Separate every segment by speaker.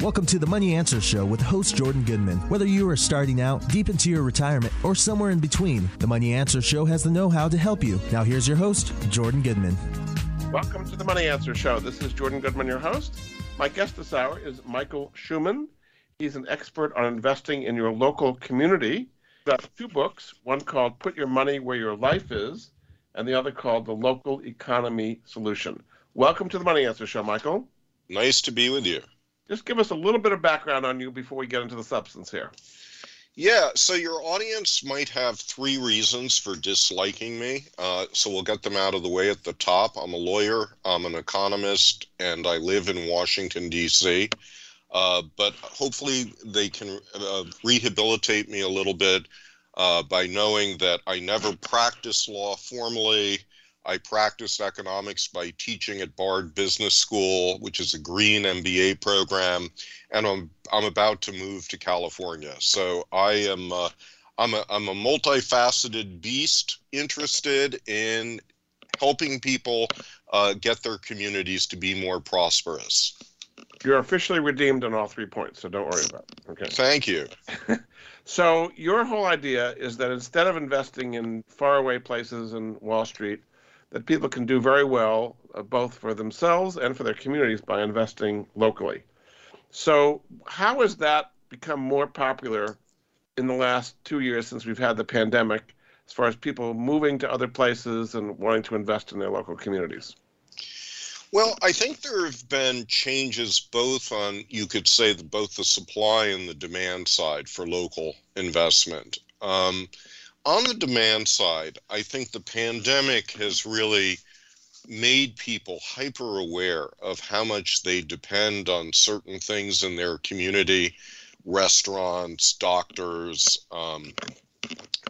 Speaker 1: Welcome to the Money Answer Show with host Jordan Goodman. Whether you are starting out, deep into your retirement, or somewhere in between, the Money Answer Show has the know how to help you. Now, here's your host, Jordan Goodman.
Speaker 2: Welcome to the Money Answer Show. This is Jordan Goodman, your host. My guest this hour is Michael Shuman. He's an expert on investing in your local community. He's got two books, one called Put Your Money Where Your Life Is, and the other called The Local Economy Solution. Welcome to the Money Answer Show, Michael.
Speaker 3: Nice to be with you
Speaker 2: just give us a little bit of background on you before we get into the substance here.
Speaker 3: Yeah, so your audience might have three reasons for disliking me. Uh, so we'll get them out of the way at the top. I'm a lawyer, I'm an economist, and I live in Washington, D.C. Uh, but hopefully they can uh, rehabilitate me a little bit uh, by knowing that I never practiced law formally. I practiced economics by teaching at Bard Business School, which is a green MBA program, and I'm I'm about to move to California. So I am uh, I'm a I'm a multifaceted beast interested in helping people uh, get their communities to be more prosperous.
Speaker 2: You're officially redeemed on all three points, so don't worry about it. Okay.
Speaker 3: Thank you.
Speaker 2: so your whole idea is that instead of investing in faraway places in Wall Street that people can do very well, uh, both for themselves and for their communities, by investing locally. So, how has that become more popular in the last two years since we've had the pandemic, as far as people moving to other places and wanting to invest in their local communities?
Speaker 3: Well, I think there have been changes both on, you could say, the, both the supply and the demand side for local investment. Um, on the demand side, I think the pandemic has really made people hyper aware of how much they depend on certain things in their community restaurants, doctors, um,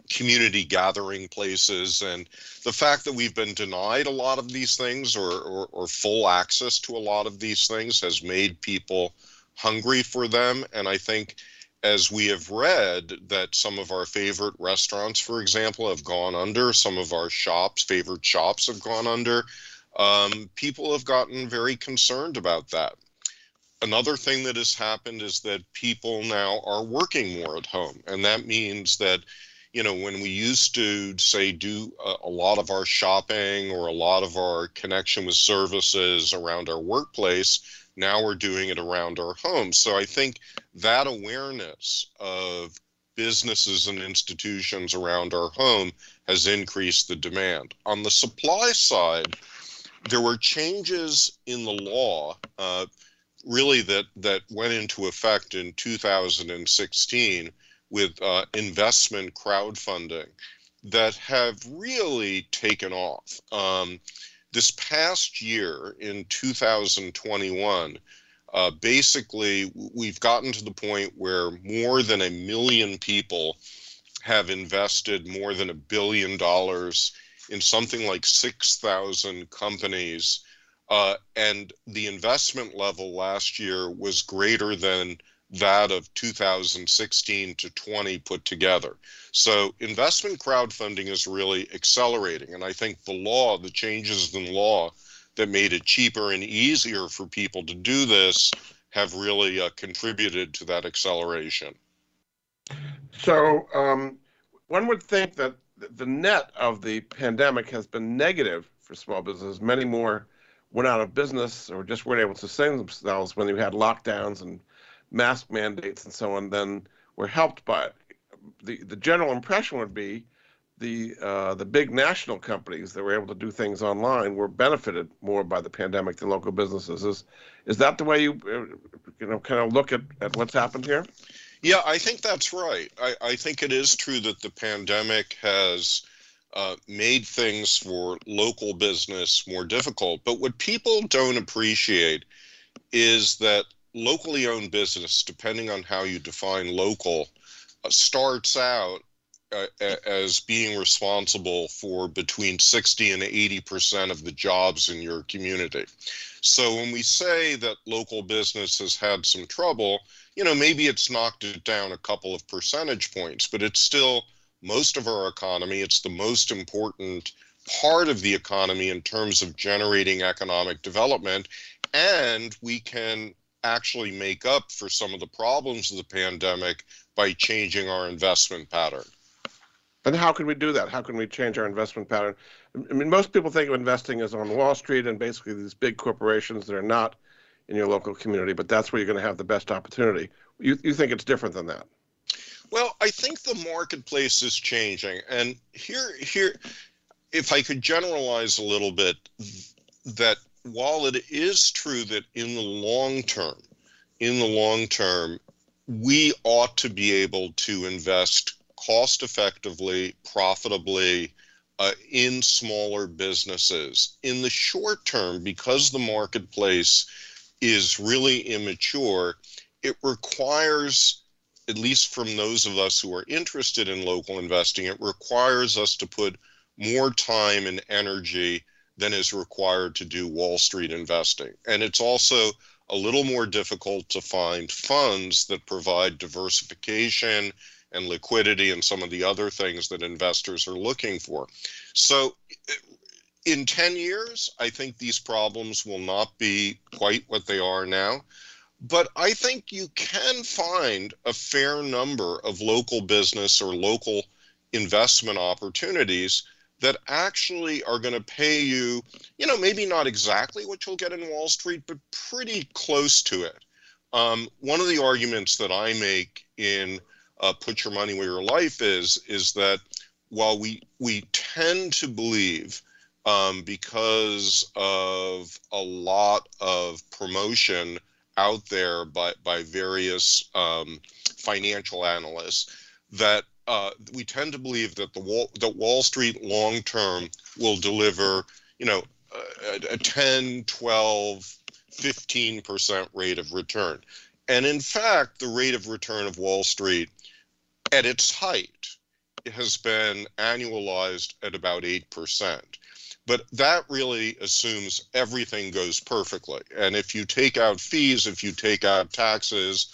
Speaker 3: community gathering places. And the fact that we've been denied a lot of these things or, or, or full access to a lot of these things has made people hungry for them. And I think as we have read that some of our favorite restaurants, for example, have gone under, some of our shops, favorite shops, have gone under, um, people have gotten very concerned about that. Another thing that has happened is that people now are working more at home. And that means that, you know, when we used to, say, do a, a lot of our shopping or a lot of our connection with services around our workplace, now we're doing it around our homes. So I think that awareness of businesses and institutions around our home has increased the demand. On the supply side, there were changes in the law, uh, really that that went into effect in 2016 with uh, investment crowdfunding that have really taken off. Um, this past year in 2021, uh, basically, we've gotten to the point where more than a million people have invested more than a billion dollars in something like 6,000 companies. Uh, and the investment level last year was greater than that of 2016 to 20 put together. So investment crowdfunding is really accelerating. And I think the law, the changes in law that made it cheaper and easier for people to do this have really uh, contributed to that acceleration.
Speaker 2: So um, one would think that the net of the pandemic has been negative for small businesses. Many more went out of business or just weren't able to sustain themselves when we had lockdowns and mask mandates and so on then were helped by it. The, the general impression would be the uh, the big national companies that were able to do things online were benefited more by the pandemic than local businesses. Is is that the way you uh, you know kind of look at, at what's happened here?
Speaker 3: Yeah, I think that's right. I, I think it is true that the pandemic has uh, made things for local business more difficult. But what people don't appreciate is that locally owned business, depending on how you define local, uh, starts out uh, as being responsible for between 60 and 80 percent of the jobs in your community. So when we say that local business has had some trouble, you know, maybe it's knocked it down a couple of percentage points, but it's still most of our economy. It's the most important part of the economy in terms of generating economic development. And we can actually make up for some of the problems of the pandemic by changing our investment pattern.
Speaker 2: And how can we do that? How can we change our investment pattern? I mean, most people think of investing as on Wall Street and basically these big corporations that are not in your local community, but that's where you're going to have the best opportunity. You, you think it's different than that?
Speaker 3: Well, I think the marketplace is changing. And here, here, if I could generalize a little bit, that while it is true that in the long term, in the long term, we ought to be able to invest cost effectively, profitably uh, in smaller businesses. In the short term, because the marketplace is really immature, it requires, at least from those of us who are interested in local investing, it requires us to put more time and energy than is required to do Wall Street investing. And it's also a little more difficult to find funds that provide diversification and liquidity and some of the other things that investors are looking for. So, in 10 years, I think these problems will not be quite what they are now. But I think you can find a fair number of local business or local investment opportunities that actually are going to pay you, you know, maybe not exactly what you'll get in Wall Street, but pretty close to it. Um, one of the arguments that I make in uh, "Put Your Money Where Your Life Is" is that while we we tend to believe um, because of a lot of promotion out there by by various um, financial analysts that uh, we tend to believe that the Wall, Wall Street long term will deliver, you know, a, a 10, 12, 15% rate of return. And in fact, the rate of return of Wall Street at its height has been annualized at about 8%. But that really assumes everything goes perfectly. And if you take out fees, if you take out taxes,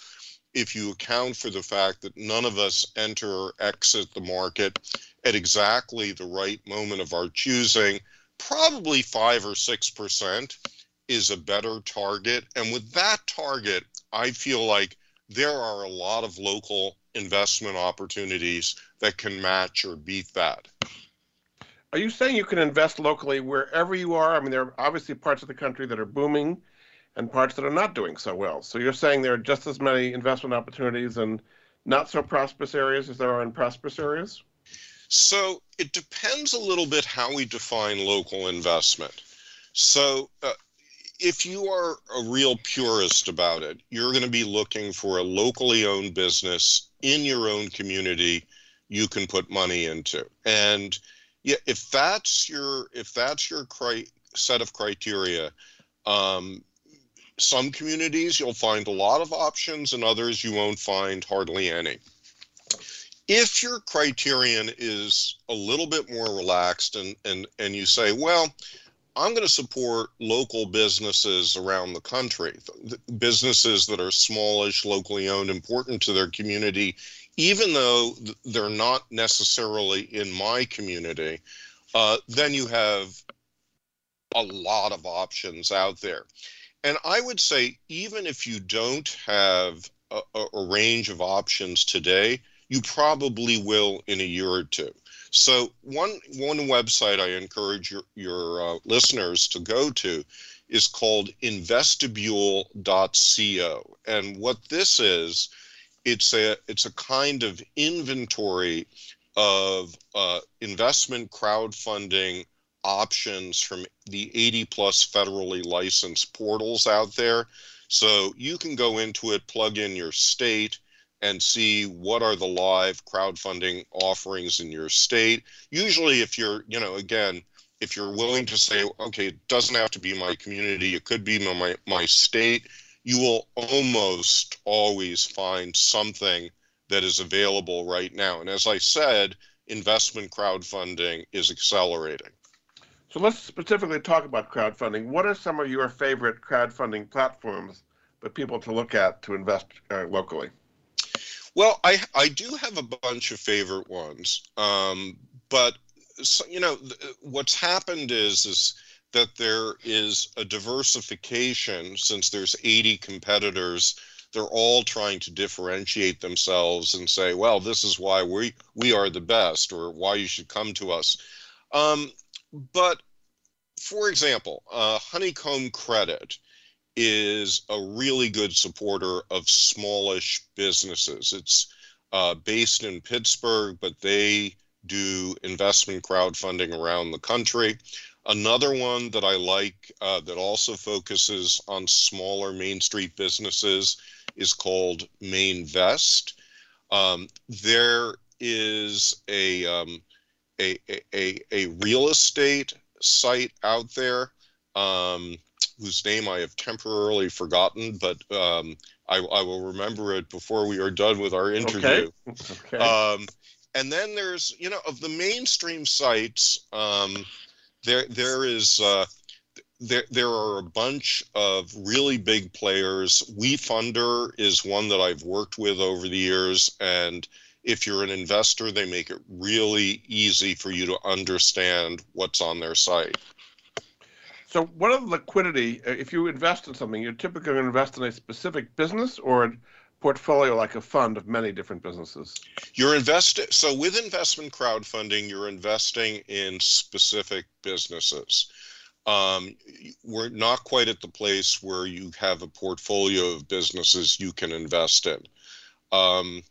Speaker 3: if you account for the fact that none of us enter or exit the market at exactly the right moment of our choosing, probably five or six percent is a better target. And with that target, I feel like there are a lot of local investment opportunities that can match or beat that.
Speaker 2: Are you saying you can invest locally wherever you are? I mean, there are obviously parts of the country that are booming and parts that are not doing so well. So you're saying there are just as many investment opportunities in not so prosperous areas as there are in prosperous areas?
Speaker 3: So it depends a little bit how we define local investment. So uh, if you are a real purist about it, you're going to be looking for a locally owned business in your own community you can put money into. And yeah, if that's your if that's your cri- set of criteria, um, some communities you'll find a lot of options and others you won't find hardly any. If your criterion is a little bit more relaxed and and and you say well i'm going to support local businesses around the country businesses that are smallish locally owned important to their community even though they're not necessarily in my community uh, then you have a lot of options out there and I would say, even if you don't have a, a, range of options today, you probably will in a year or two. So one one website I encourage your your uh, listeners to go to is called investibule.co, and what this is, it's a it's a kind of inventory of uh, investment crowdfunding options from the 80 plus federally licensed portals out there. So you can go into it, plug in your state, and see what are the live crowdfunding offerings in your state. Usually, if you're, you know, again, if you're willing to say, okay, it doesn't have to be my community, it could be my, my state, you will almost always find something that is available right now. And as I said, investment crowdfunding is accelerating.
Speaker 2: So let's specifically talk about crowdfunding. What are some of your favorite crowdfunding platforms for people to look at to invest uh, locally?
Speaker 3: Well, I I do have a bunch of favorite ones, um, but so, you know th- what's happened is is that there is a diversification since there's 80 competitors they're all trying to differentiate themselves and say well this is why we we are the best or why you should come to us um, but for example uh, honeycomb credit is a really good supporter of smallish businesses it's uh, based in pittsburgh but they do investment crowdfunding around the country Another one that I like uh, that also focuses on smaller Main Street businesses is called Mainvest. Um, there is a, um, a, a, a, real estate site out there um, whose name I have temporarily forgotten, but um, I, I, will remember it before we are done with our interview. Okay. okay. Um, and then there's, you know, of the mainstream sites, um, there there is uh, there there are a bunch of really big players. WeFunder is one that I've worked with over the years, and if you're an investor, they make it really easy for you to understand what's on their site.
Speaker 2: So, what are the liquidity? Uh, if you invest in something, you're typically going to invest in a specific business or a portfolio like a fund of many different businesses.
Speaker 3: You're investing. So, with investment crowdfunding, you're investing in specific businesses. Um, we're not quite at the place where you have a portfolio of businesses you can invest in. Um,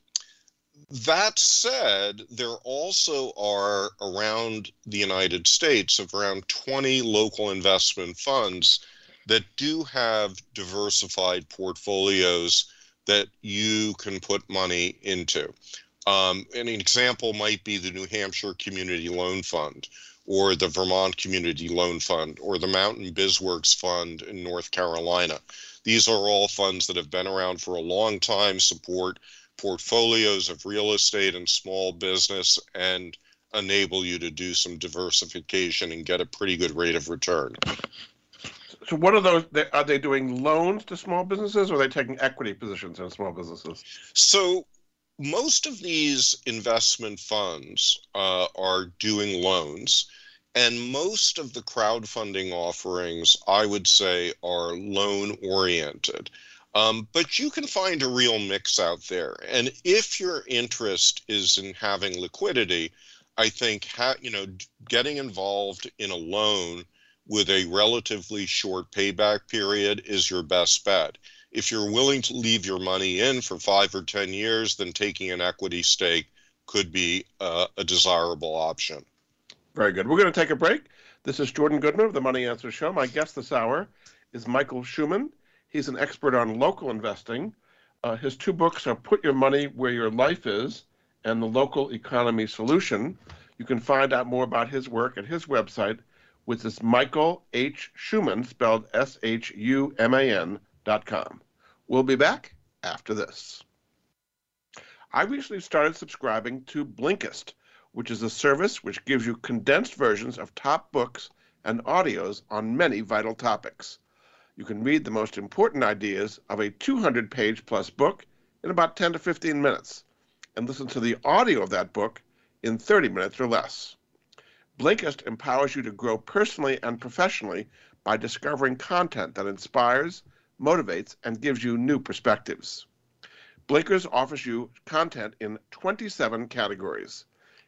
Speaker 3: that said, there also are around the United States of around 20 local investment funds that do have diversified portfolios that you can put money into. Um, an example might be the New Hampshire Community Loan Fund, or the Vermont Community Loan Fund, or the Mountain BizWorks Fund in North Carolina. These are all funds that have been around for a long time, support portfolios of real estate and small business, and enable you to do some diversification and get a pretty good rate of return.
Speaker 2: So, what are those? Are they doing loans to small businesses, or are they taking equity positions in small businesses?
Speaker 3: So, most of these investment funds uh, are doing loans, and most of the crowdfunding offerings, I would say, are loan oriented. Um, but you can find a real mix out there. And if your interest is in having liquidity, I think ha- you know getting involved in a loan with a relatively short payback period is your best bet if you're willing to leave your money in for five or 10 years, then taking an equity stake could be uh, a desirable option.
Speaker 2: Very good. We're going to take a break. This is Jordan Goodman of the Money Answer Show. My guest this hour is Michael Shuman. He's an expert on local investing. Uh, his two books are Put Your Money Where Your Life Is and The Local Economy Solution. You can find out more about his work at his website, which is Michael H. Shuman, spelled S H U M A N dot com. We'll be back after this. I recently started subscribing to Blinkist, which is a service which gives you condensed versions of top books and audios on many vital topics. You can read the most important ideas of a 200 page plus book in about 10 to 15 minutes and listen to the audio of that book in 30 minutes or less. Blinkist empowers you to grow personally and professionally by discovering content that inspires, motivates, and gives you new perspectives. Blinkist offers you content in 27 categories.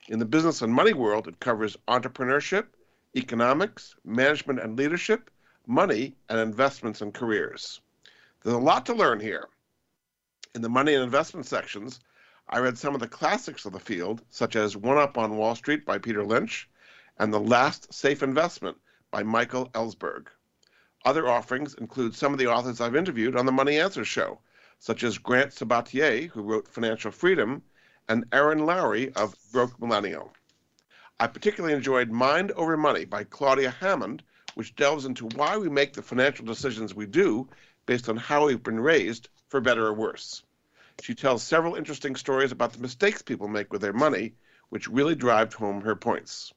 Speaker 2: In the business and money world, it covers entrepreneurship, economics, management and leadership, money, and investments and careers. There's a lot to learn here. In the money and investment sections, I read some of the classics of the field, such as One Up on Wall Street by Peter Lynch and The Last Safe Investment by Michael Ellsberg. Other offerings include some of the authors I've interviewed on the Money Answer Show, such as Grant Sabatier, who wrote Financial Freedom, and Erin Lowry of Broke Millennial. I particularly enjoyed Mind Over Money by Claudia Hammond, which delves into why we make the financial decisions we do based on how we've been raised, for better or worse. She tells several interesting stories about the mistakes people make with their money, which really drive home her points.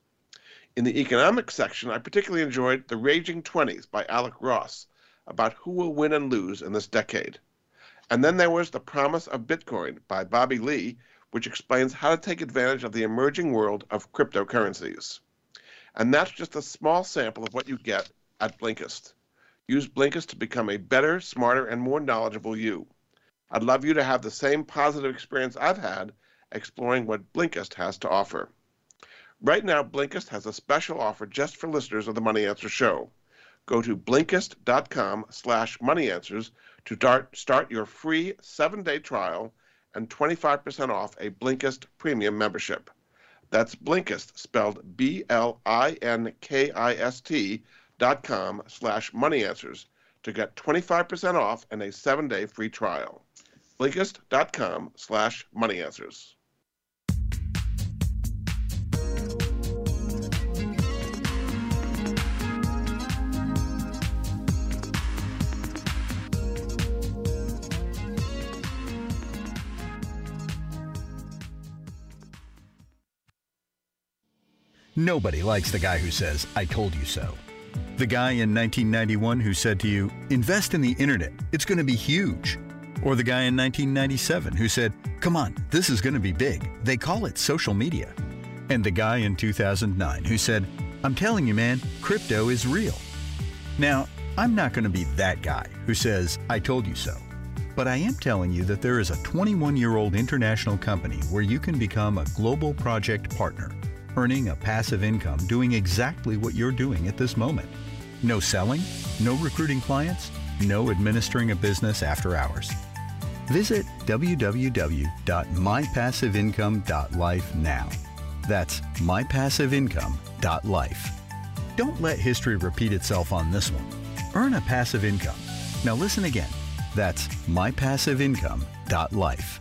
Speaker 2: In the economics section, I particularly enjoyed The Raging Twenties by Alec Ross about who will win and lose in this decade. And then there was The Promise of Bitcoin by Bobby Lee, which explains how to take advantage of the emerging world of cryptocurrencies. And that's just a small sample of what you get at Blinkist. Use Blinkist to become a better, smarter, and more knowledgeable you. I'd love you to have the same positive experience I've had exploring what Blinkist has to offer. Right now, Blinkist has a special offer just for listeners of the Money Answer Show. Go to Blinkist.com slash moneyanswers to start, start your free seven-day trial and 25% off a Blinkist premium membership. That's Blinkist, spelled B-L-I-N-K-I-S-T dot com slash moneyanswers to get 25% off and a seven-day free trial. Blinkist.com slash moneyanswers.
Speaker 4: Nobody likes the guy who says, I told you so. The guy in 1991 who said to you, invest in the internet, it's going to be huge. Or the guy in 1997 who said, come on, this is going to be big. They call it social media. And the guy in 2009 who said, I'm telling you, man, crypto is real. Now, I'm not going to be that guy who says, I told you so. But I am telling you that there is a 21 year old international company where you can become a global project partner earning a passive income doing exactly what you're doing at this moment. No selling, no recruiting clients, no administering a business after hours. Visit www.mypassiveincome.life now. That's mypassiveincome.life. Don't let history repeat itself on this one. Earn a passive income. Now listen again. That's mypassiveincome.life.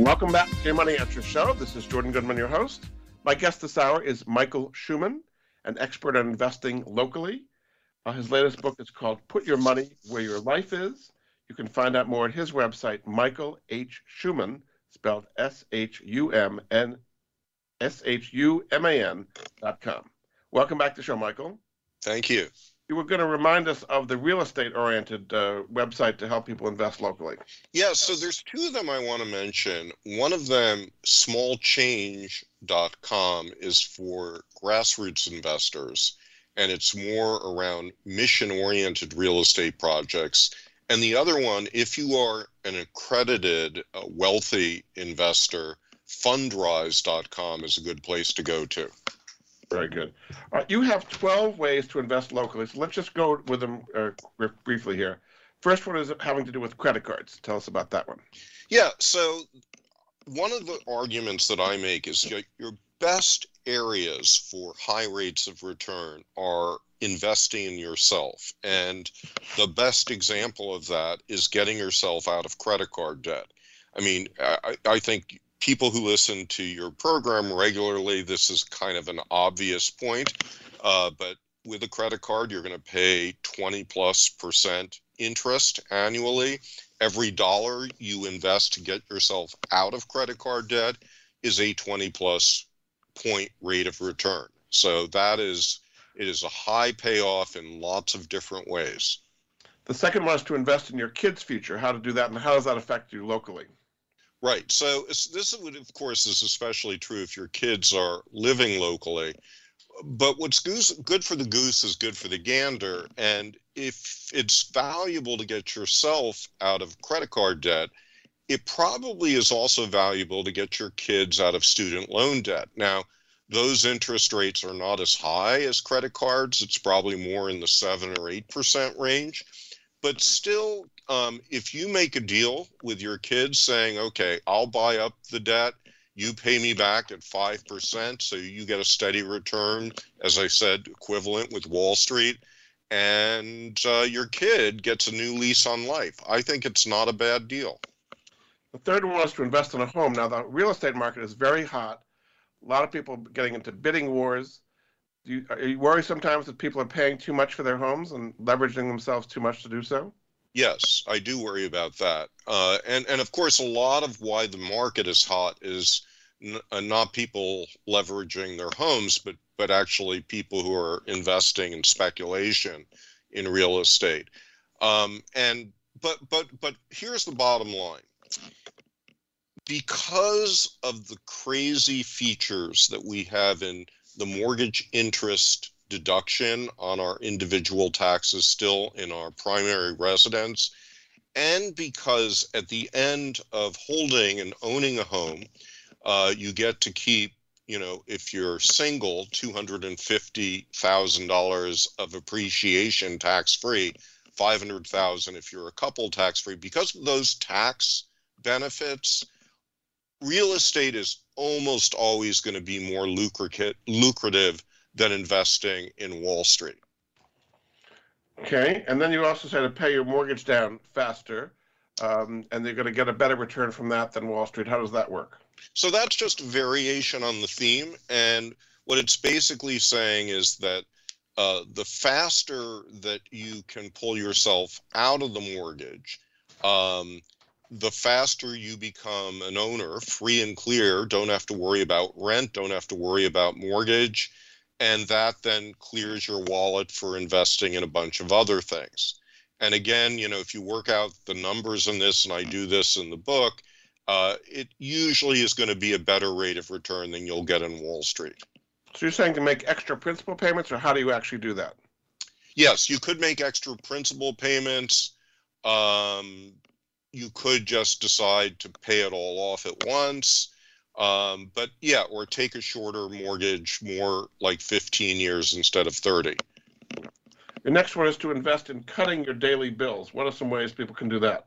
Speaker 2: Welcome back to your Money Answer Show. This is Jordan Goodman, your host. My guest this hour is Michael Shuman, an expert on investing locally. Uh, his latest book is called Put Your Money Where Your Life Is. You can find out more at his website, Michael H. Shuman, spelled S H U M N S H U M A N dot com. Welcome back to the show, Michael.
Speaker 3: Thank you.
Speaker 2: You were going to remind us of the real estate oriented uh, website to help people invest locally.
Speaker 3: Yeah, so there's two of them I want to mention. One of them, smallchange.com, is for grassroots investors, and it's more around mission oriented real estate projects. And the other one, if you are an accredited uh, wealthy investor, fundrise.com is a good place to go to.
Speaker 2: Very good. Uh, you have 12 ways to invest locally. So let's just go with them uh, briefly here. First one is having to do with credit cards. Tell us about that one.
Speaker 3: Yeah. So one of the arguments that I make is your, your best areas for high rates of return are investing in yourself. And the best example of that is getting yourself out of credit card debt. I mean, I, I think people who listen to your program regularly, this is kind of an obvious point. Uh, but with a credit card, you're going to pay 20 plus percent interest annually. Every dollar you invest to get yourself out of credit card debt is a 20 plus point rate of return. So that is it is a high payoff in lots of different ways.
Speaker 2: The second one is to invest in your kids' future. How to do that, and how does that affect you locally?
Speaker 3: Right. So this, would, of course, is especially true if your kids are living locally. But what's goose, good for the goose is good for the gander. And if it's valuable to get yourself out of credit card debt, it probably is also valuable to get your kids out of student loan debt. Now, those interest rates are not as high as credit cards. It's probably more in the seven or eight percent range. But still, um, if you make a deal with your kids saying, okay, I'll buy up the debt, you pay me back at 5%, so you get a steady return, as I said, equivalent with Wall Street, and uh, your kid gets a new lease on life. I think it's not a bad deal.
Speaker 2: The third one is to invest in a home. Now, the real estate market is very hot. A lot of people getting into bidding wars. Do you, you worried sometimes that people are paying too much for their homes and leveraging themselves too much to do so?
Speaker 3: Yes, I do worry about that. Uh, and, and of course, a lot of why the market is hot is n- uh, not people leveraging their homes, but, but actually people who are investing in speculation in real estate. Um, and but but but here's the bottom line because of the crazy features that we have in the mortgage interest deduction on our individual taxes still in our primary residence, and because at the end of holding and owning a home, uh, you get to keep, you know, if you're single, $250,000 of appreciation tax free, 500,000 if you're a couple tax free. Because of those tax benefits, real estate is almost always going to be more lucrative than investing in Wall Street.
Speaker 2: Okay, and then you also say to pay your mortgage down faster, um, and they're going to get a better return from that than Wall Street. How does that work?
Speaker 3: So that's just a variation on the theme, and what it's basically saying is that uh, the faster that you can pull yourself out of the mortgage, um, the faster you become an owner, free and clear, don't have to worry about rent, don't have to worry about mortgage, and that then clears your wallet for investing in a bunch of other things. And again, you know, if you work out the numbers in this, and I do this in the book, uh, it usually is going to be a better rate of return than you'll get in Wall Street.
Speaker 2: So you're saying to make extra principal payments, or how do you actually do that?
Speaker 3: Yes, you could make extra principal payments. Um, you could just decide to pay it all off at once. Um, but yeah, or take a shorter mortgage, more like 15 years instead of 30.
Speaker 2: The next one is to invest in cutting your daily bills. What are some ways people can do that?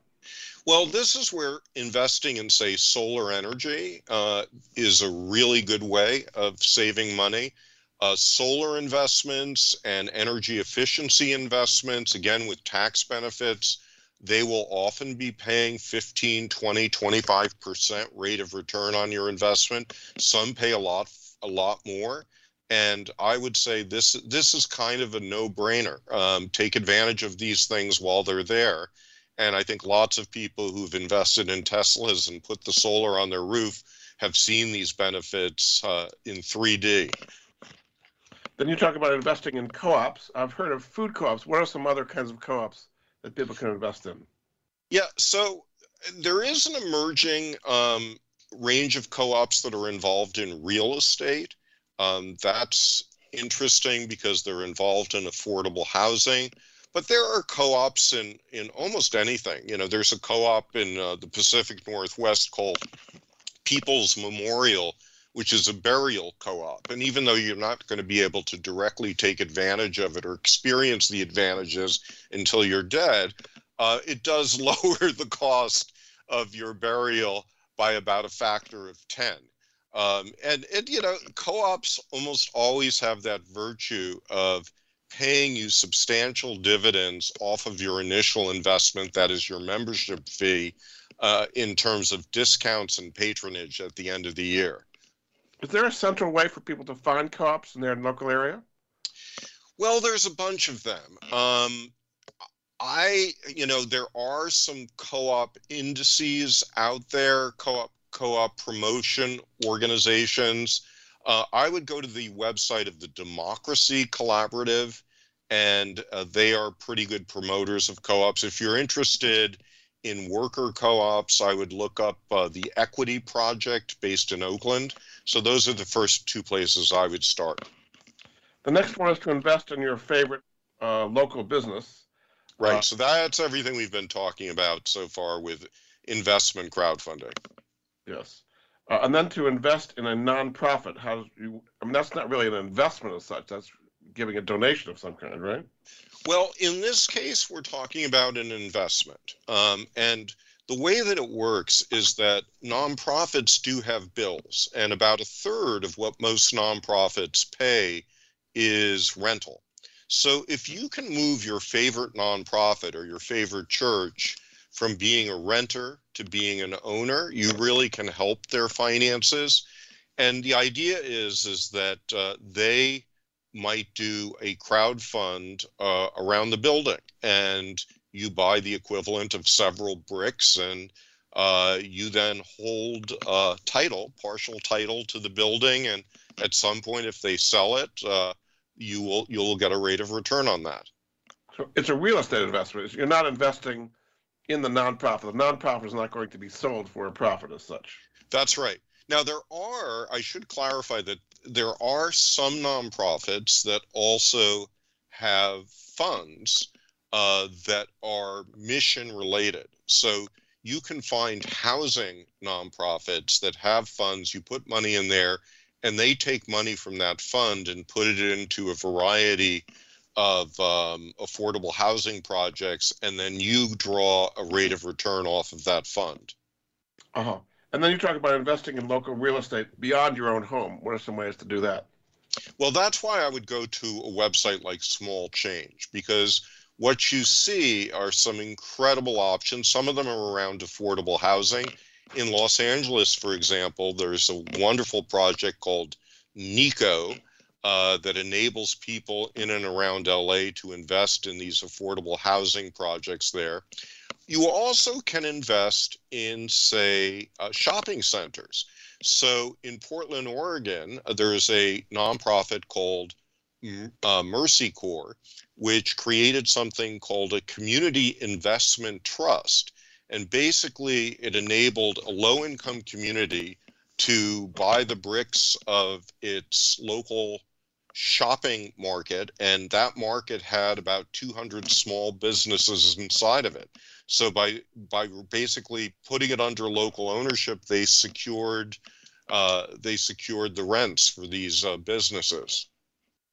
Speaker 3: Well, this is where investing in, say, solar energy uh, is a really good way of saving money. Uh, solar investments and energy efficiency investments, again, with tax benefits, they will often be paying 15 20 25% rate of return on your investment. Some pay a lot a lot more. And i would say this this is kind of a no-brainer. Um, take advantage of these things while they're there. And i think lots of people who've invested in teslas and put the solar on their roof have seen these benefits uh, in 3d
Speaker 2: then you talk about investing in co-ops. I've heard of food co-ops. What are some other kinds of co-ops that people can invest in?
Speaker 3: Yeah, so there is an emerging um, range of co-ops that are involved in real estate. Um, that's interesting because they're involved in affordable housing. But there are co-ops in in almost anything. You know, there's a co-op in uh, the Pacific Northwest called People's Memorial, which is a burial co-op. And even though you're not going to be able to directly take advantage of it or experience the advantages until you're dead, uh, it does lower the cost of your burial by about a factor of 10. Um, and, and, you know, co ops almost always have that virtue of paying you substantial dividends off of your initial investment, that is your membership fee, uh, in terms of discounts and patronage at the end of the year.
Speaker 2: Is there a central way for people to find co ops in their local area?
Speaker 3: Well, there's a bunch of them. Um, I, you know, there are some co-op indices out there, co-op co-op promotion organizations. Uh, I would go to the website of the Democracy Collaborative, and uh, they are pretty good promoters of co-ops. If you're interested in worker co-ops, I would look up uh, the Equity Project based in Oakland. So those are the first two places I would start.
Speaker 2: The next one is to invest in your favorite uh, local business.
Speaker 3: Right. Uh, so that's everything we've been talking about so far with investment crowdfunding.
Speaker 2: Yes. Uh, and then to invest in a nonprofit, how does you? I mean, that's not really an investment as such. That's giving a donation of some kind, right?
Speaker 3: Well, in this case, we're talking about an investment, um, and the way that it works is that nonprofits do have bills, and about a third of what most nonprofits pay is rental. So if you can move your favorite nonprofit or your favorite church from being a renter to being an owner, you really can help their finances. And the idea is is that uh, they might do a crowd fund uh, around the building, and you buy the equivalent of several bricks, and uh, you then hold uh, title, partial title to the building, and at some point, if they sell it, uh, you will you'll get a rate of return on that.
Speaker 2: So it's a real estate investment. You're not investing in the nonprofit. The nonprofit is not going to be sold for a profit as such.
Speaker 3: That's right. Now there are, I should clarify that there are some nonprofits that also have funds uh, that are mission related. So you can find housing nonprofits that have funds. You put money in there, and they take money from that fund and put it into a variety of um, affordable housing projects, and then you draw a rate of return off of that fund.
Speaker 2: Uh huh. And then you talk about investing in local real estate beyond your own home. What are some ways to do that?
Speaker 3: Well, that's why I would go to a website like Small Change because what you see are some incredible options. Some of them are around affordable housing. In Los Angeles, for example, there's a wonderful project called Nico uh, that enables people in and around LA to invest in these affordable housing projects there. You also can invest in, say, uh, shopping centers. So in Portland, Oregon, uh, there's a nonprofit called uh, Mercy Corps, which created something called a community investment trust. And basically, it enabled a low income community to buy the bricks of its local shopping market, and that market had about 200 small businesses inside of it. So by by basically putting it under local ownership, they secured uh, they secured the rents for these uh, businesses.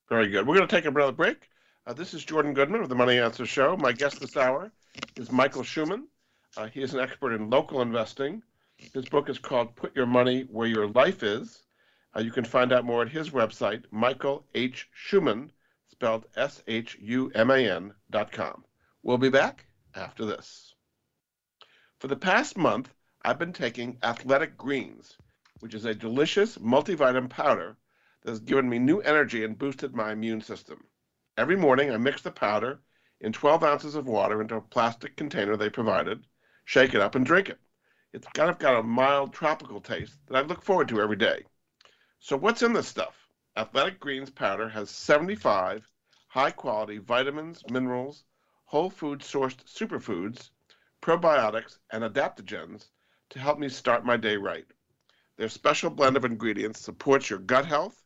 Speaker 2: Very good. We're going to take another break. Uh, this is Jordan Goodman of the Money Answer Show. My guest this hour is Michael Shuman. Uh, he is an expert in local investing. His book is called Put Your Money Where Your Life Is. Uh, you can find out more at his website, Michael H. Shuman, spelled S H U M A N dot com. We'll be back after this. For the past month, I've been taking Athletic Greens, which is a delicious multivitamin powder that has given me new energy and boosted my immune system. Every morning, I mix the powder in 12 ounces of water into a plastic container they provided, shake it up, and drink it. It's kind of got a mild tropical taste that I look forward to every day. So, what's in this stuff? Athletic Greens powder has 75 high quality vitamins, minerals, whole food sourced superfoods, probiotics, and adaptogens to help me start my day right. Their special blend of ingredients supports your gut health,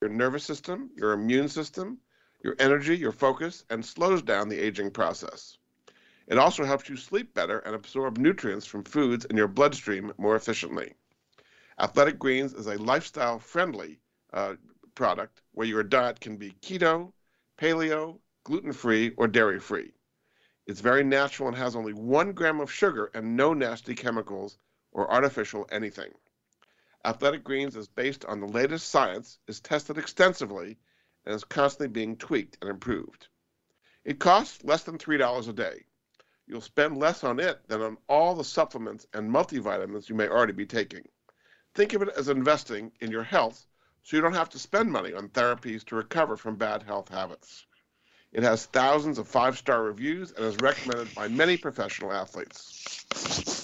Speaker 2: your nervous system, your immune system, your energy, your focus, and slows down the aging process. It also helps you sleep better and absorb nutrients from foods in your bloodstream more efficiently. Athletic Greens is a lifestyle friendly uh, product where your diet can be keto, paleo, gluten free, or dairy free. It's very natural and has only one gram of sugar and no nasty chemicals or artificial anything. Athletic Greens is based on the latest science, is tested extensively, and is constantly being tweaked and improved. It costs less than $3 a day you'll spend less on it than on all the supplements and multivitamins you may already be taking. Think of it as investing in your health so you don't have to spend money on therapies to recover from bad health habits. It has thousands of five star reviews and is recommended by many professional athletes.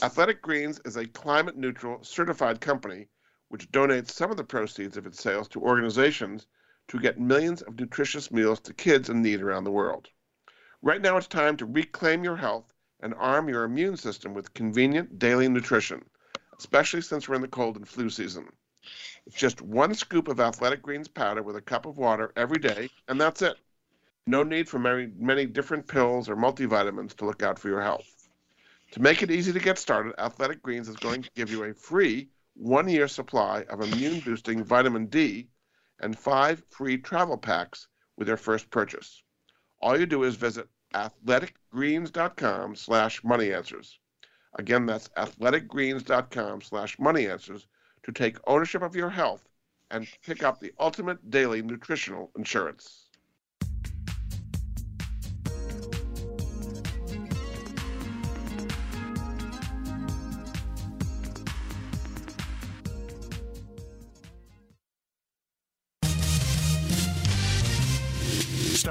Speaker 2: Athletic Greens is a climate neutral certified company which donates some of the proceeds of its sales to organizations to get millions of nutritious meals to kids in need around the world. Right now, it's time to reclaim your health and arm your immune system with convenient daily nutrition, especially since we're in the cold and flu season. It's just one scoop of Athletic Greens powder with a cup of water every day, and that's it. No need for many, many different pills or multivitamins to look out for your health. To make it easy to get started, Athletic Greens is going to give you a free one year supply of immune boosting vitamin D and five free travel packs with your first purchase. All you do is visit athleticgreens.com slash money answers. Again, that's athleticgreens.com slash money answers to take ownership of your health and pick up the ultimate daily nutritional insurance.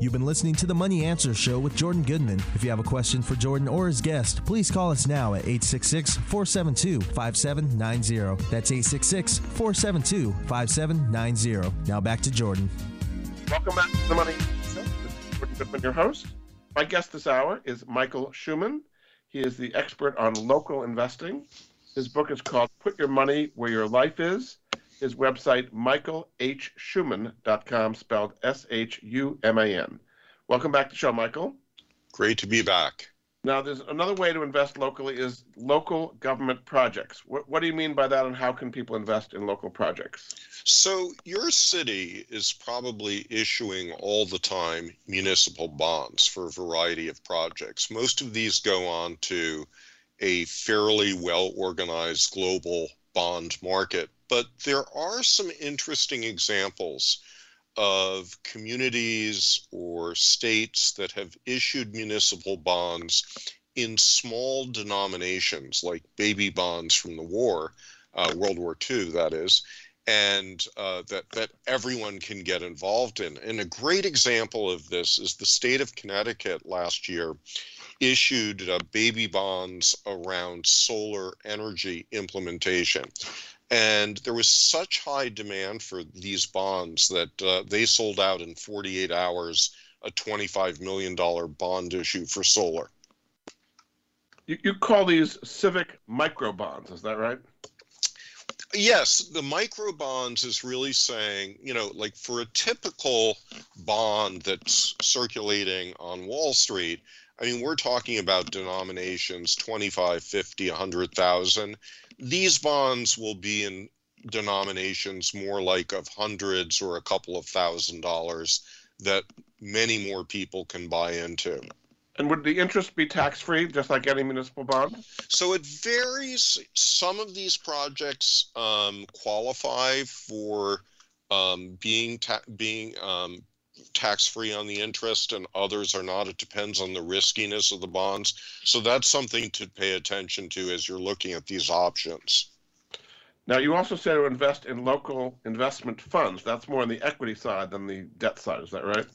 Speaker 1: You've been listening to the Money Answer Show with Jordan Goodman. If you have a question for Jordan or his guest, please call us now at 866 472 5790. That's 866 472 5790. Now back to Jordan.
Speaker 2: Welcome back to the Money Show. Jordan Goodman, your host. My guest this hour is Michael Shuman. He is the expert on local investing. His book is called Put Your Money Where Your Life Is his website, michaelhshuman.com, spelled S H U M A N. Welcome back to the show, Michael.
Speaker 3: Great to be back.
Speaker 2: Now, there's another way to invest locally is local government projects. What, what do you mean by that, and how can people invest in local projects?
Speaker 3: So, your city is probably issuing all the time municipal bonds for a variety of projects. Most of these go on to a fairly well organized global bond market but there are some interesting examples of communities or states that have issued municipal bonds in small denominations, like baby bonds from the war, uh, World War II, that is, and uh, that, that everyone can get involved in. And a great example of this is the state of Connecticut last year issued uh, baby bonds around solar energy implementation. And there was such high demand for these bonds that uh, they sold out in 48 hours a $25 million bond issue for solar.
Speaker 2: You, you call these civic micro bonds, is that right?
Speaker 3: Yes, the micro bonds is really saying, you know, like for a typical bond that's circulating on Wall Street, I mean, we're talking about denominations 25, 50, 100,000 these bonds will be in denominations more like of hundreds or a couple of thousand dollars that many more people can buy into.
Speaker 2: And would the interest be tax free, just like any municipal bond?
Speaker 3: So it varies. Some of these projects um, qualify for um, being ta- being um, tax free on the interest and others are not. It depends on the riskiness of the bonds. So that's something to pay attention to as you're looking at these options.
Speaker 2: Now, you also say to invest in local investment funds. That's more on the equity side than the debt side. Is that right?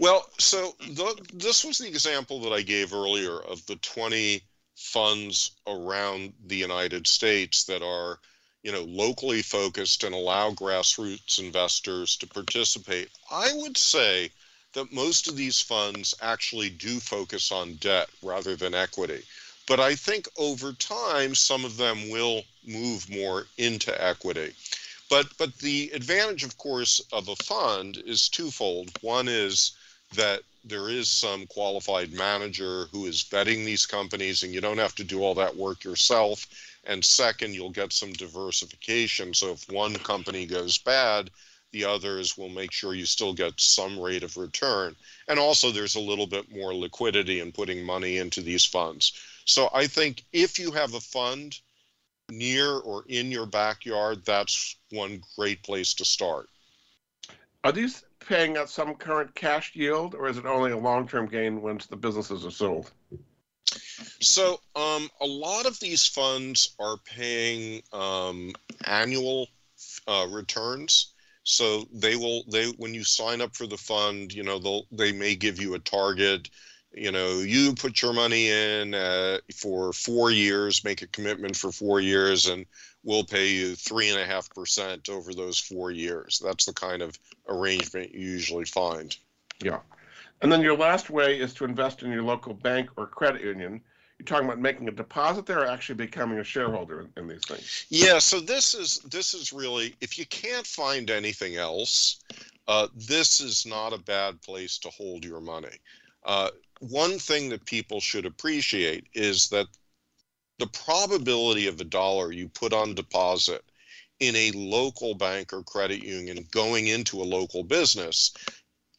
Speaker 3: Well, so the, this was the example that I gave earlier of the 20 funds around the United States that are, you know, locally focused and allow grassroots investors to participate. I would say that most of these funds actually do focus on debt rather than equity. But I think over time, some of them will move more into equity. But, but the advantage, of course, of a fund is twofold. One is that there is some qualified manager who is vetting these companies, and you don't have to do all that work yourself. And second, you'll get some diversification. So if one company goes bad, the others will make sure you still get some rate of return. And also, there's a little bit more liquidity in putting money into these funds. So I think if you have a fund near or in your backyard, that's one great place to start.
Speaker 2: Are these paying out some current cash yield, or is it only a long-term gain once the businesses are sold?
Speaker 3: So um, a lot of these funds are paying um, annual uh, returns. So they will they when you sign up for the fund, you know they'll they may give you a target you know, you put your money in uh, for four years, make a commitment for four years, and we'll pay you three and a half percent over those four years. That's the kind of arrangement you usually find.
Speaker 2: Yeah. And then your last way is to invest in your local bank or credit union. You're talking about making a deposit there or actually becoming a shareholder in, in these things?
Speaker 3: Yeah, so this is this is really if you can't find anything else, uh, this is not a bad place to hold your money. Uh, one thing that people should appreciate is that the probability of a dollar you put on deposit in a local bank or credit union going into a local business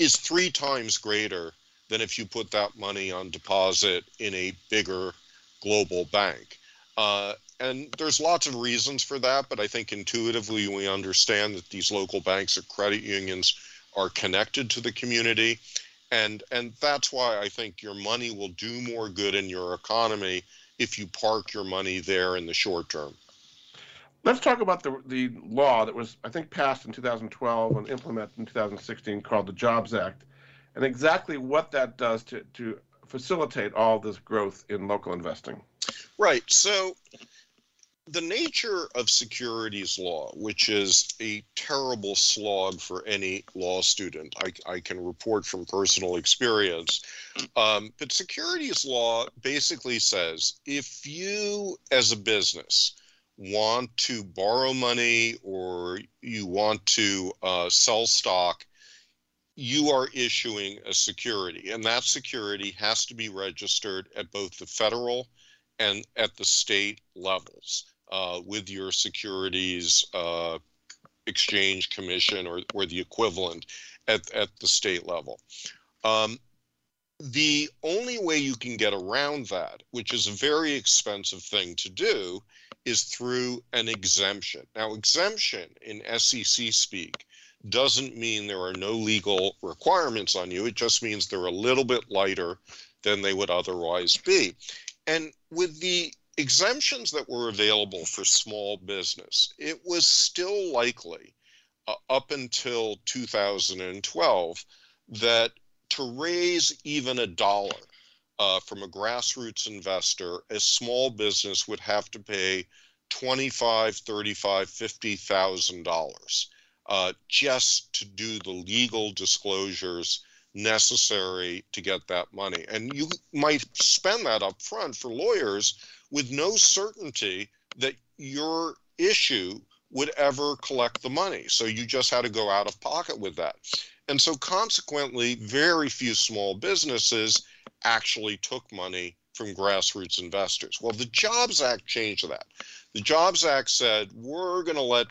Speaker 3: is three times greater than if you put that money on deposit in a bigger global bank. Uh, and there's lots of reasons for that, but I think intuitively we understand that these local banks or credit unions are connected to the community and and that's why I think your money will do more good in your economy if you park your money there in the short term.
Speaker 2: Let's talk about the the law that was I think passed in 2012 and implemented in 2016 called the Jobs Act, and exactly what that does to to facilitate all this growth in local investing.
Speaker 3: Right. So the nature of securities law, which is a terrible slog for any law student, I, I can report from personal experience. Um, but securities law basically says if you, as a business, want to borrow money or you want to uh, sell stock, you are issuing a security, and that security has to be registered at both the federal and at the state levels uh, with your securities uh, exchange commission or, or the equivalent at, at the state level. Um, the only way you can get around that, which is a very expensive thing to do, is through an exemption. Now, exemption in SEC speak doesn't mean there are no legal requirements on you. It just means they're a little bit lighter than they would otherwise be. And with the exemptions that were available for small business, it was still likely uh, up until 2012 that to raise even a dollar uh, from a grassroots investor, a small business would have to pay 25, 35, 50,000 dollars uh, just to do the legal disclosures necessary to get that money. And you might spend that up front for lawyers with no certainty that your issue would ever collect the money. So you just had to go out of pocket with that. And so consequently, very few small businesses actually took money from grassroots investors. Well, the Jobs Act changed that. The Jobs Act said we're going to let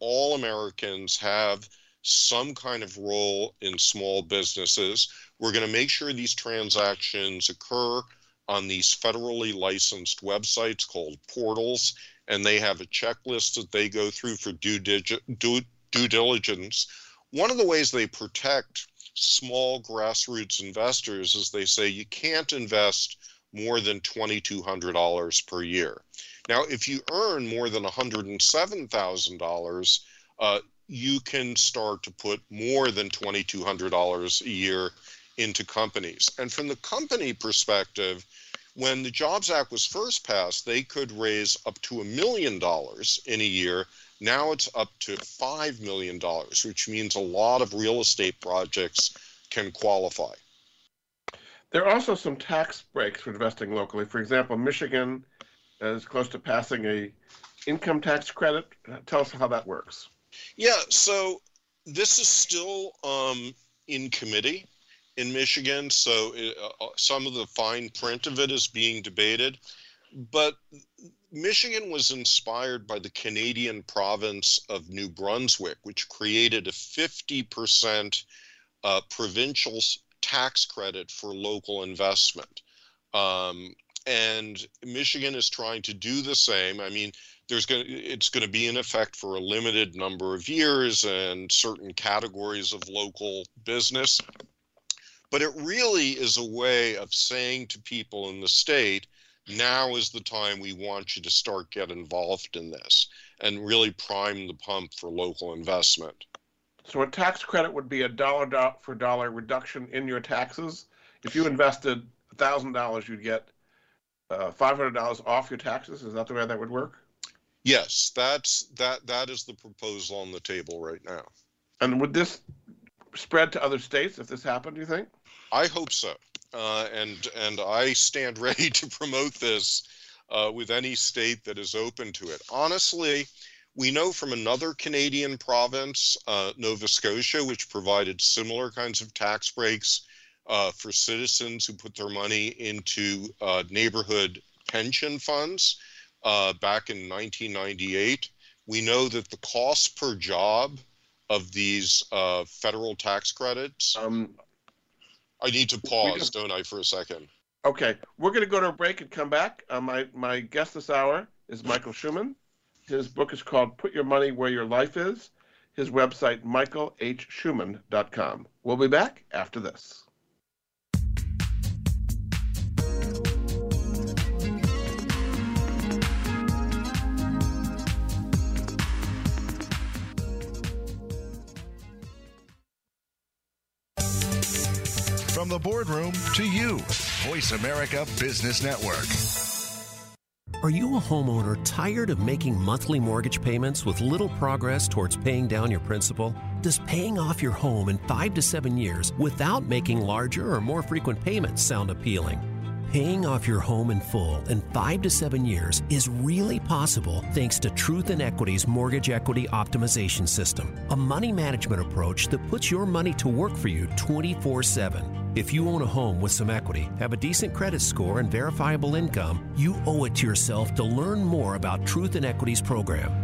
Speaker 3: all Americans have some kind of role in small businesses. We're going to make sure these transactions occur on these federally licensed websites called portals, and they have a checklist that they go through for due, digi- due, due diligence. One of the ways they protect small grassroots investors is they say you can't invest more than $2,200 per year. Now, if you earn more than $107,000, uh, you can start to put more than $2,200 a year into companies. And from the company perspective, when the Jobs Act was first passed, they could raise up to a million dollars in a year. Now it's up to $5 million, which means a lot of real estate projects can qualify.
Speaker 2: There are also some tax breaks for investing locally. For example, Michigan is close to passing a income tax credit. Tell us how that works.
Speaker 3: Yeah, so this is still um, in committee in Michigan, so it, uh, uh, some of the fine print of it is being debated. But Michigan was inspired by the Canadian province of New Brunswick, which created a 50% uh, provincial tax credit for local investment. Um, and Michigan is trying to do the same. I mean, there's going it's going to be in effect for a limited number of years and certain categories of local business. But it really is a way of saying to people in the state, now is the time we want you to start get involved in this and really prime the pump for local investment.
Speaker 2: So a tax credit would be a dollar for dollar reduction in your taxes. If you invested thousand dollars, you'd get uh, five hundred dollars off your taxes. Is that the way that would work?
Speaker 3: Yes, that's that. That is the proposal on the table right now.
Speaker 2: And would this spread to other states if this happened? Do you think?
Speaker 3: I hope so, uh, and and I stand ready to promote this uh, with any state that is open to it. Honestly, we know from another Canadian province, uh, Nova Scotia, which provided similar kinds of tax breaks uh, for citizens who put their money into uh, neighborhood pension funds uh, back in 1998. We know that the cost per job of these federal tax credits. Um, I need to pause, don't I, for a second?
Speaker 2: Okay, we're going to go to a break and come back. Uh, my my guest this hour is Michael Shuman. His book is called Put Your Money Where Your Life Is. His website, michaelhshuman.com. We'll be back after this.
Speaker 5: The boardroom to you, Voice America Business Network.
Speaker 6: Are you a homeowner tired of making monthly mortgage payments with little progress towards paying down your principal? Does paying off your home in five to seven years without making larger or more frequent payments sound appealing? Paying off your home in full in five to seven years is really possible thanks to Truth and Equity's Mortgage Equity Optimization System, a money management approach that puts your money to work for you 24 7. If you own a home with some equity, have a decent credit score, and verifiable income, you owe it to yourself to learn more about Truth and Equity's program.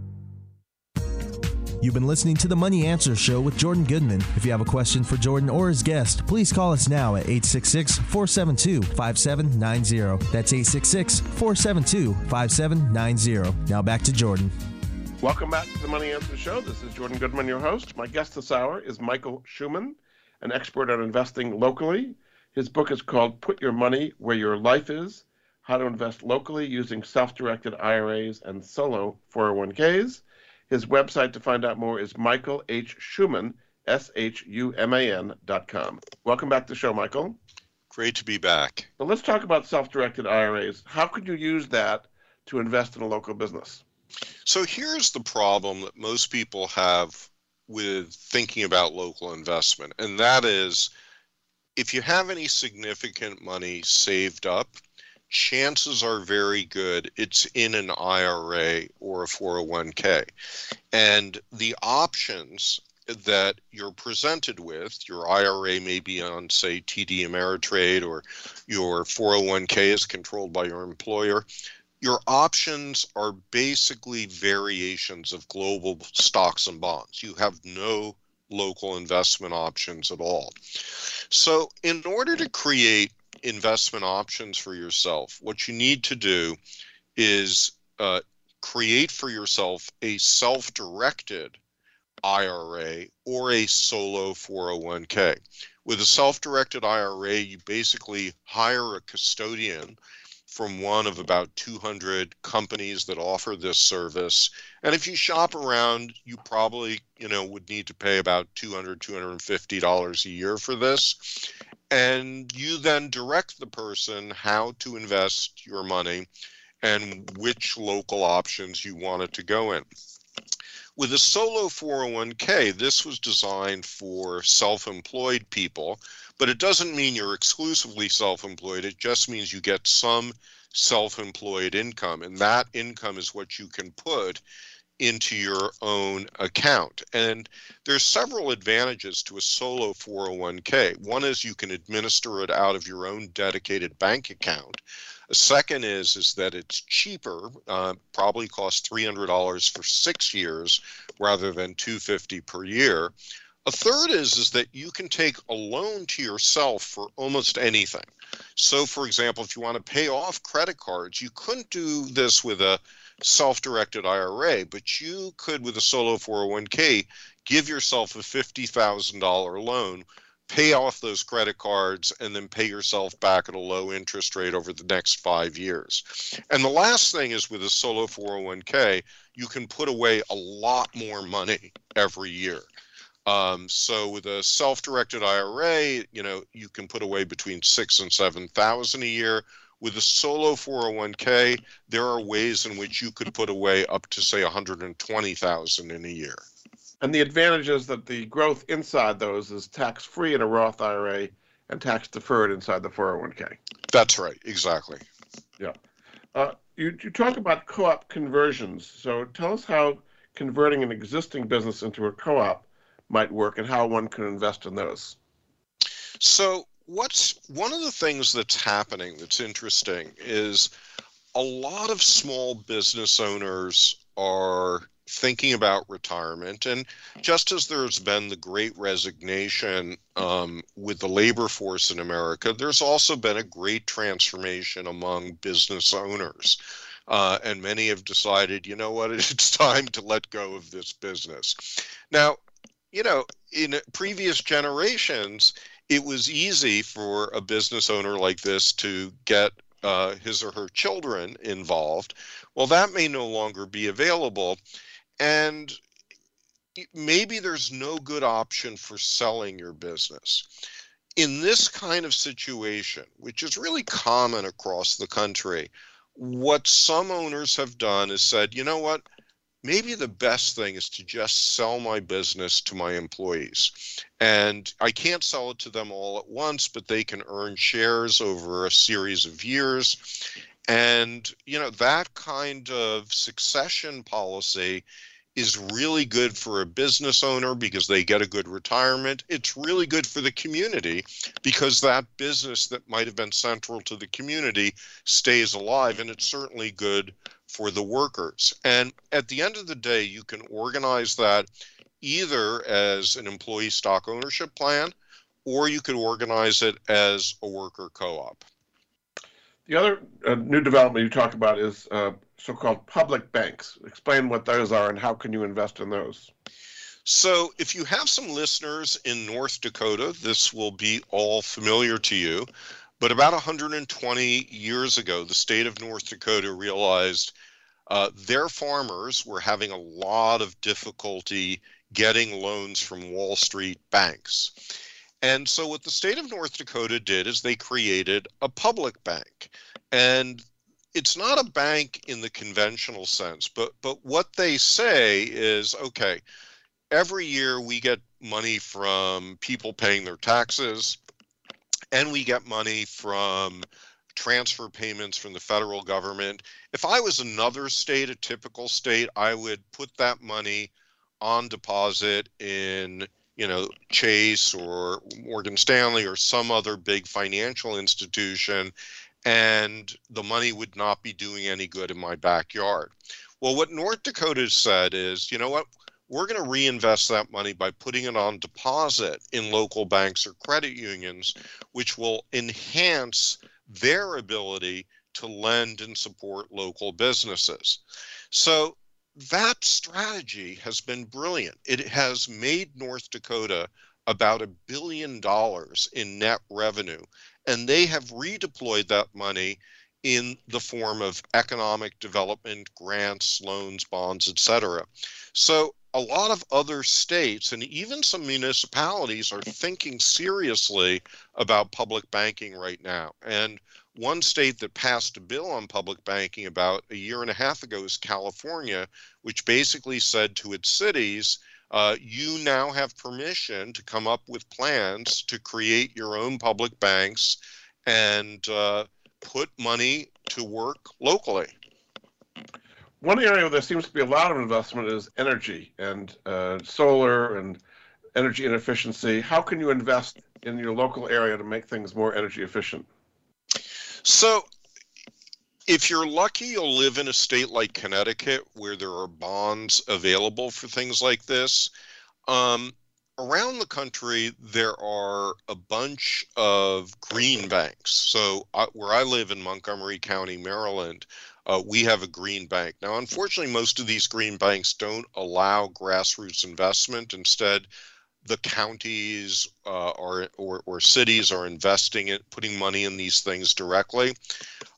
Speaker 1: You've been listening to the Money Answer Show with Jordan Goodman. If you have a question for Jordan or his guest, please call us now at 866 472 5790. That's 866 472 5790. Now back to Jordan.
Speaker 2: Welcome back to the Money Answer Show. This is Jordan Goodman, your host. My guest this hour is Michael Shuman, an expert on investing locally. His book is called Put Your Money Where Your Life Is How to Invest Locally Using Self Directed IRAs and Solo 401ks. His website to find out more is Michael H. Shuman, S H U M A N dot com. Welcome back to the show, Michael.
Speaker 3: Great to be back.
Speaker 2: So let's talk about self directed IRAs. How could you use that to invest in a local business?
Speaker 3: So here's the problem that most people have with thinking about local investment, and that is if you have any significant money saved up, chances are very good it's in an IRA or a 401k. And the options that you're presented with, your IRA may be on, say, TD Ameritrade, or your 401k is controlled by your employer. your options are basically variations of global stocks and bonds. You have no local investment options at all. So, in order to create investment options for yourself, what you need to do is uh, create for yourself a self directed IRA or a solo 401k. With a self directed IRA, you basically hire a custodian from one of about 200 companies that offer this service. And if you shop around, you probably, you know, would need to pay about 200, 250 dollars a year for this. And you then direct the person how to invest your money and which local options you want it to go in. With a solo 401k, this was designed for self employed people, but it doesn't mean you're exclusively self employed. It just means you get some self employed income, and that income is what you can put into your own account. And there's several advantages to a solo 401k. One is you can administer it out of your own dedicated bank account. A second is is that it's cheaper, uh, probably costs three hundred dollars for six years rather than two fifty per year. A third is is that you can take a loan to yourself for almost anything. So, for example, if you want to pay off credit cards, you couldn't do this with a self-directed IRA, but you could with a solo 401k give yourself a $50,000 loan pay off those credit cards and then pay yourself back at a low interest rate over the next five years. And the last thing is with a solo 401k, you can put away a lot more money every year. Um, so with a self-directed IRA, you know, you can put away between six and seven thousand a year. With a solo 401k, there are ways in which you could put away up to say 120,000 in a year.
Speaker 2: And the advantage is that the growth inside those is tax free in a Roth IRA and tax deferred inside the 401k.
Speaker 3: That's right, exactly.
Speaker 2: Yeah. Uh, you, you talk about co op conversions. So tell us how converting an existing business into a co op might work and how one can invest in those.
Speaker 3: So, what's one of the things that's happening that's interesting is a lot of small business owners are thinking about retirement. And just as there's been the great resignation um, with the labor force in America, there's also been a great transformation among business owners. Uh, and many have decided, you know what, it's time to let go of this business. Now, you know, in previous generations, it was easy for a business owner like this to get uh, his or her children involved. Well, that may no longer be available. And maybe there's no good option for selling your business. In this kind of situation, which is really common across the country, what some owners have done is said, you know what? Maybe the best thing is to just sell my business to my employees. And I can't sell it to them all at once, but they can earn shares over a series of years. And, you know, that kind of succession policy is really good for a business owner because they get a good retirement. It's really good for the community because that business that might have been central to the community stays alive. And it's certainly good for the workers. And at the end of the day, you can organize that either as an employee stock ownership plan or you could organize it as a worker co op.
Speaker 2: The other uh, new development you talk about is uh, so-called public banks. Explain what those are and how can you invest in those?
Speaker 3: So, if you have some listeners in North Dakota, this will be all familiar to you. But about 120 years ago, the state of North Dakota realized uh, their farmers were having a lot of difficulty getting loans from Wall Street banks. And so, what the state of North Dakota did is they created a public bank. And it's not a bank in the conventional sense, but but what they say is okay, every year we get money from people paying their taxes, and we get money from transfer payments from the federal government. If I was another state, a typical state, I would put that money on deposit in you know Chase or Morgan Stanley or some other big financial institution and the money would not be doing any good in my backyard. Well, what North Dakota said is, you know what? We're going to reinvest that money by putting it on deposit in local banks or credit unions, which will enhance their ability to lend and support local businesses. So that strategy has been brilliant. It has made North Dakota about a billion dollars in net revenue, and they have redeployed that money in the form of economic development, grants, loans, bonds, etc. So a lot of other states and even some municipalities are thinking seriously about public banking right now. And one state that passed a bill on public banking about a year and a half ago is California, which basically said to its cities, uh, you now have permission to come up with plans to create your own public banks and uh, put money to work locally.
Speaker 2: One area where there seems to be a lot of investment is energy and uh, solar and energy inefficiency. How can you invest in your local area to make things more energy efficient?
Speaker 3: So, if you're lucky, you'll live in a state like Connecticut where there are bonds available for things like this. Um, around the country, there are a bunch of green banks. So, uh, where I live in Montgomery County, Maryland, uh, we have a green bank. Now, unfortunately, most of these green banks don't allow grassroots investment. Instead, the counties uh, are or, or cities are investing it, putting money in these things directly.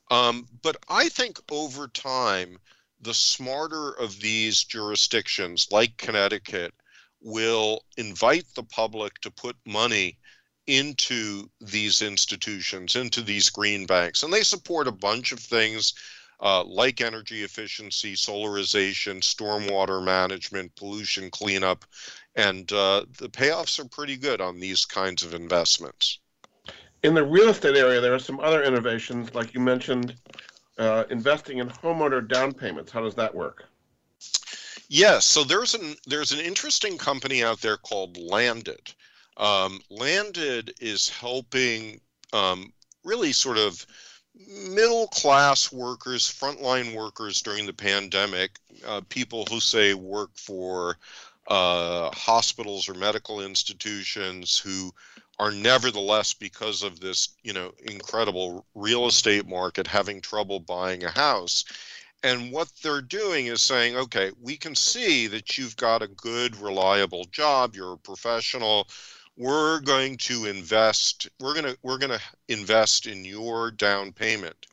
Speaker 3: Um, but I think over time, the smarter of these jurisdictions, like Connecticut, will invite the public to put money into these institutions, into these green banks. And they support a bunch of things uh, like energy efficiency, solarization, stormwater management, pollution cleanup, and uh, the payoffs are pretty good on these kinds of investments.
Speaker 2: In the real estate area, there are some other innovations, like you mentioned, uh, investing in homeowner down payments. How does that work?
Speaker 3: Yes, so there's an there's an interesting company out there called Landed. Um, Landed is helping um, really sort of middle class workers, frontline workers during the pandemic, uh, people who say work for uh, hospitals or medical institutions who are nevertheless because of this you know incredible real estate market having trouble buying a house. And what they're doing is saying okay we can see that you've got a good reliable job. You're a professional we're going to invest we're going to we're going to invest in your down payment.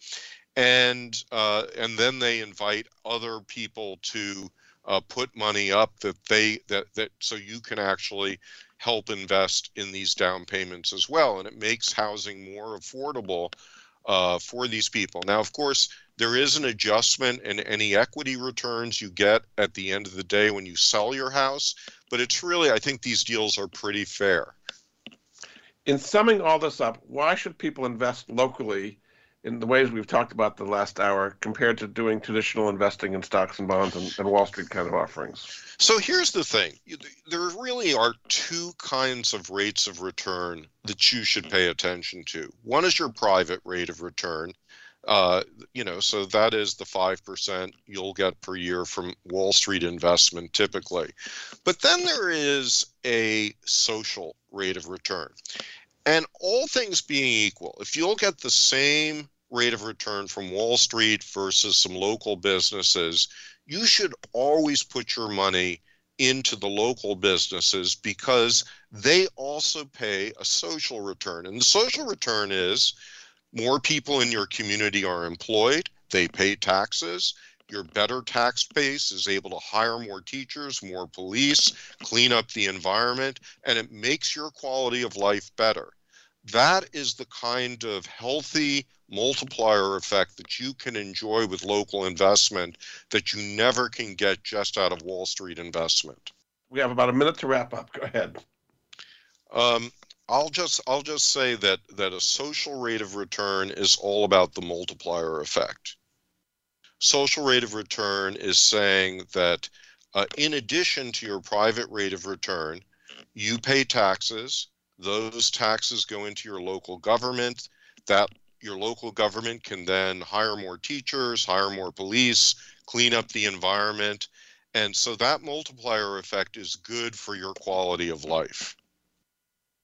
Speaker 3: And uh, and then they invite other people to uh, put money up that they that that so you can actually help invest in these down payments as well, and it makes housing more affordable uh, for these people. Now, of course, there is an adjustment in any equity returns you get at the end of the day when you sell your house, but it's really I think these deals are pretty fair.
Speaker 2: In summing all this up, why should people invest locally in the ways we've talked about the last hour compared to doing traditional investing in stocks and bonds and, and, Wall Street kind of offerings?
Speaker 3: So here's the thing there really are two kinds of rates of return that you should pay attention to. One is your private rate of return. Uh, you know, so that is the 5% you'll get per year from Wall Street investment typically. But then there is a social rate of return. And all things being equal, if you'll get the same rate of return from Wall Street versus some local businesses, you should always put your money into the local businesses because they also pay a social return. And the social return is more people in your community are employed, they pay taxes, your better tax base is able to hire more teachers, more police, clean up the environment, and it makes your quality of life better. That is the kind of healthy multiplier effect that you can enjoy with local investment that you never can get just out of Wall Street investment.
Speaker 2: We have about a minute to wrap up. Go ahead.
Speaker 3: Um, I'll just I'll just say that that a social rate of return is all about the multiplier effect social rate of return is saying that uh, in addition to your private rate of return, you pay taxes. Those taxes go into your local government. That your local government can then hire more teachers, hire more police, clean up the environment. And so that multiplier effect is good for your quality of life.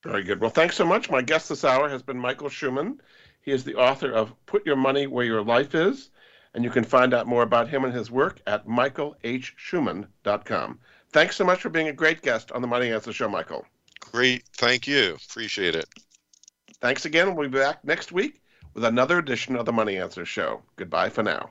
Speaker 2: Very good. Well, thanks so much. My guest this hour has been Michael Shuman. He is the author of Put Your Money Where Your Life Is, and you can find out more about him and his work at michaelhshuman.com. Thanks so much for being a great guest on the Money Answer Show, Michael.
Speaker 3: Great. Thank you. Appreciate it.
Speaker 2: Thanks again. We'll be back next week with another edition of the Money Answer Show. Goodbye for now.